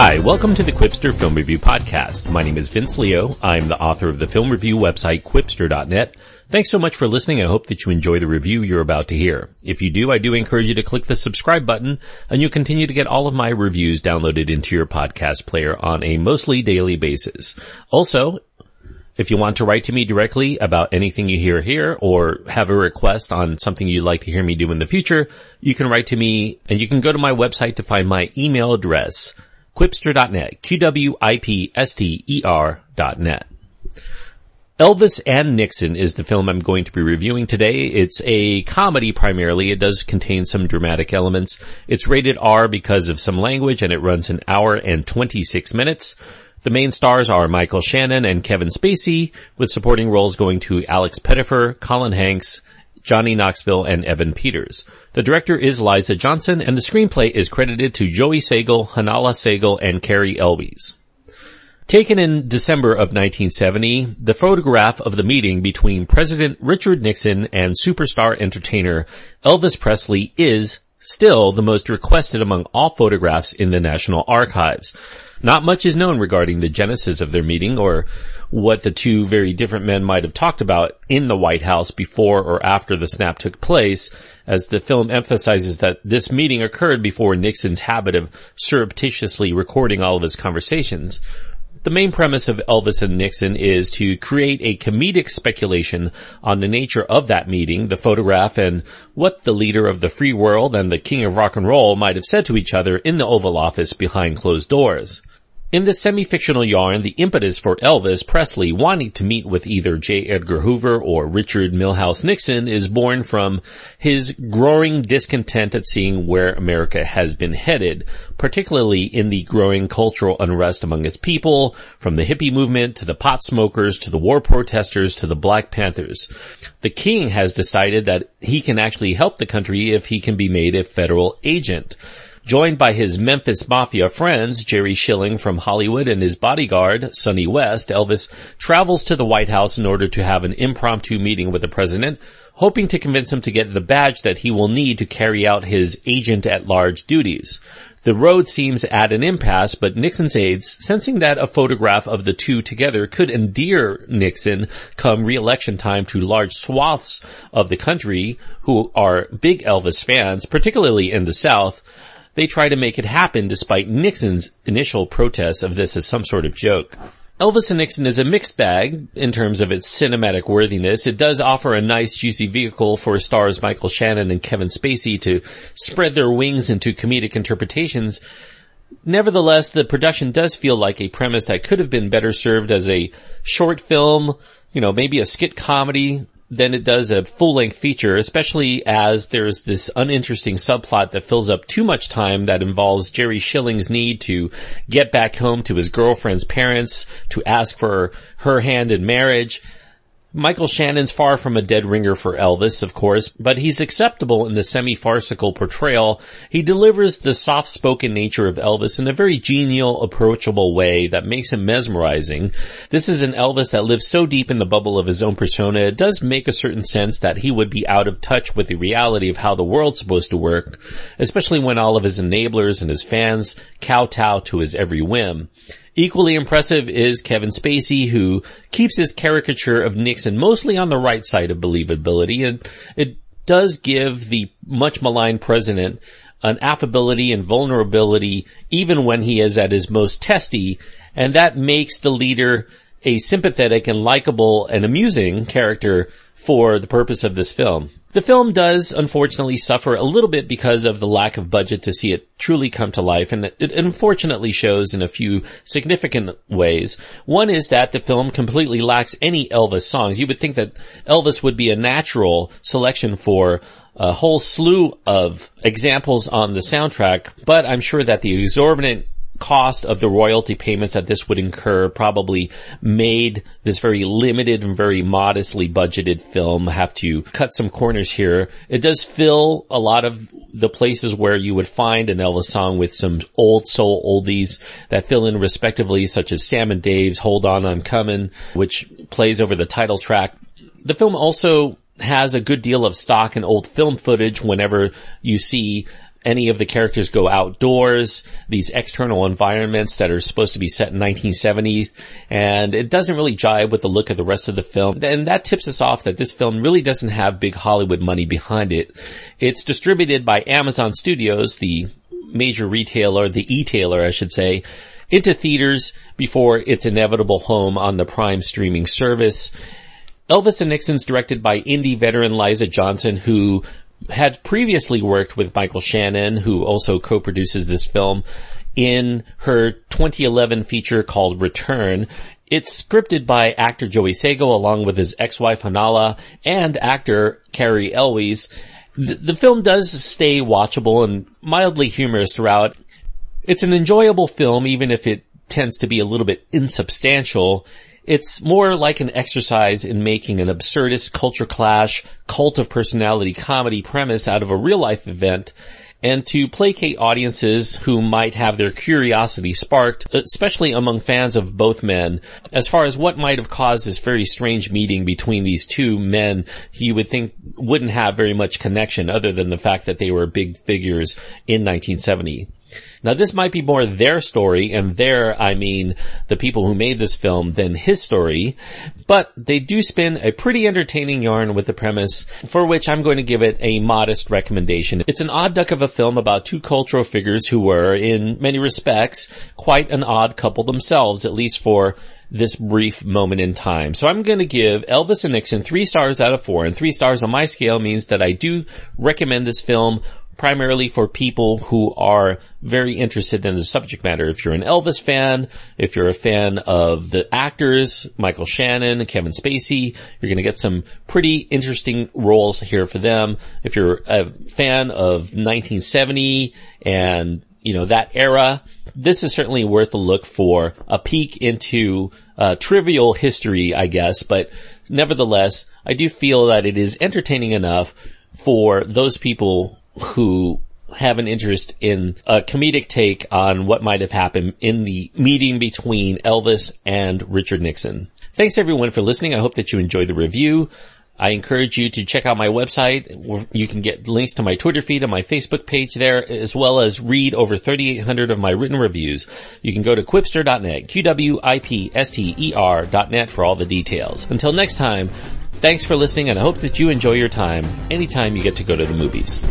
Hi, welcome to the Qwipster Film Review Podcast. My name is Vince Leo. I'm the author of the film review website qwipster.net. Thanks so much for listening. I hope that you enjoy the review you're about to hear. If you do, I do encourage you to click the subscribe button and you'll continue to get all of my reviews downloaded into your podcast player on a mostly daily basis. Also, if you want to write to me directly about anything you hear here or have a request on something you'd like to hear me do in the future, you can write to me and you can go to my website to find my email address qwipster.net, Q-W-I-P-S-T-E-R dot net. Elvis and Nixon is the film I'm going to be reviewing today. It's a comedy primarily. It does contain some dramatic elements. It's rated R because of some language and it runs an hour and 26 minutes. The main stars are Michael Shannon and Kevin Spacey, with supporting roles going to Alex Pettyfer, Colin Hanks, Johnny Knoxville, and Evan Peters. The director is Liza Johnson, and the screenplay is credited to Joey Sagal, Hanala Sagal, and Cary Elwes. Taken in December of 1970, the photograph of the meeting between President Richard Nixon and superstar entertainer Elvis Presley is still the most requested among all photographs in the National Archives. Not much is known regarding the genesis of their meeting or what the two very different men might have talked about in the White House before or after the snap took place, as the film emphasizes that this meeting occurred before Nixon's habit of surreptitiously recording all of his conversations. The main premise of Elvis and Nixon is to create a comedic speculation on the nature of that meeting, the photograph, and what the leader of the free world and the king of rock and roll might have said to each other in the Oval Office behind closed doors. In this semi-fictional yarn, the impetus for Elvis Presley wanting to meet with either J. Edgar Hoover or Richard Milhous Nixon is born from his growing discontent at seeing where America has been headed, particularly in the growing cultural unrest among its people, from the hippie movement to the pot smokers to the war protesters to the Black Panthers. The king has decided that he can actually help the country if he can be made a federal agent. Joined by his Memphis Mafia friends, Jerry Schilling from Hollywood and his bodyguard, Sonny West, Elvis travels to the White House in order to have an impromptu meeting with the president, hoping to convince him to get the badge that he will need to carry out his agent at large duties. The road seems at an impasse, but Nixon's aides, sensing that a photograph of the two together could endear Nixon come re-election time to large swaths of the country who are big Elvis fans, particularly in the South, they try to make it happen despite Nixon's initial protests of this as some sort of joke. Elvis and Nixon is a mixed bag in terms of its cinematic worthiness. It does offer a nice juicy vehicle for stars Michael Shannon and Kevin Spacey to spread their wings into comedic interpretations. Nevertheless, the production does feel like a premise that could have been better served as a short film, you know, maybe a skit comedy than it does a full-length feature, especially as there's this uninteresting subplot that fills up too much time that involves Jerry Schilling's need to get back home to his girlfriend's parents to ask for her hand in marriage. Michael Shannon's far from a dead ringer for Elvis, of course, but he's acceptable in the semi-farcical portrayal. He delivers the soft-spoken nature of Elvis in a very genial, approachable way that makes him mesmerizing. This is an Elvis that lives so deep in the bubble of his own persona, it does make a certain sense that he would be out of touch with the reality of how the world's supposed to work, especially when all of his enablers and his fans kowtow to his every whim. Equally impressive is Kevin Spacey, who keeps his caricature of Nixon mostly on the right side of believability, and it does give the much maligned president an affability and vulnerability even when he is at his most testy, and that makes the leader a sympathetic and likable and amusing character for the purpose of this film. The film does unfortunately suffer a little bit because of the lack of budget to see it truly come to life and it unfortunately shows in a few significant ways. One is that the film completely lacks any Elvis songs. You would think that Elvis would be a natural selection for a whole slew of examples on the soundtrack, but I'm sure that the exorbitant cost of the royalty payments that this would incur probably made this very limited and very modestly budgeted film have to cut some corners here. It does fill a lot of the places where you would find an Elvis song with some old soul oldies that fill in respectively such as Sam and Dave's Hold On I'm Coming, which plays over the title track. The film also has a good deal of stock and old film footage whenever you see any of the characters go outdoors, these external environments that are supposed to be set in 1970s, and it doesn't really jive with the look of the rest of the film. And that tips us off that this film really doesn't have big Hollywood money behind it. It's distributed by Amazon Studios, the major retailer, the e-tailer I should say, into theaters before its inevitable home on the Prime streaming service. Elvis and Nixon's directed by indie veteran Liza Johnson, who had previously worked with Michael Shannon, who also co-produces this film, in her 2011 feature called Return. It's scripted by actor Joey Sagal along with his ex-wife Hanala and actor Cary Elwes. The, the film does stay watchable and mildly humorous throughout. It's an enjoyable film even if it tends to be a little bit insubstantial. It's more like an exercise in making an absurdist culture clash, cult of personality comedy premise out of a real life event and to placate audiences who might have their curiosity sparked, especially among fans of both men, as far as what might have caused this very strange meeting between these two men you would think wouldn't have very much connection other than the fact that they were big figures in 1970. Now this might be more their story, and their, I mean, the people who made this film than his story, but they do spin a pretty entertaining yarn with the premise, for which I'm going to give it a modest recommendation. It's an odd duck of a film about two cultural figures who were, in many respects, quite an odd couple themselves, at least for this brief moment in time. So I'm going to give Elvis and Nixon three stars out of four, and three stars on my scale means that I do recommend this film primarily for people who are very interested in the subject matter. If you're an Elvis fan, if you're a fan of the actors, Michael Shannon, Kevin Spacey, you're going to get some pretty interesting roles here for them. If you're a fan of 1970 and you know, that era, this is certainly worth a look for a peek into uh, trivial history, I guess, but nevertheless, I do feel that it is entertaining enough for those people who have an interest in a comedic take on what might have happened in the meeting between Elvis and Richard Nixon. Thanks everyone for listening. I hope that you enjoyed the review. I encourage you to check out my website. You can get links to my Twitter feed and my Facebook page there, as well as read over 3,800 of my written reviews. You can go to quipster.net qwipster.net, for all the details. Until next time, thanks for listening and I hope that you enjoy your time anytime you get to go to the movies.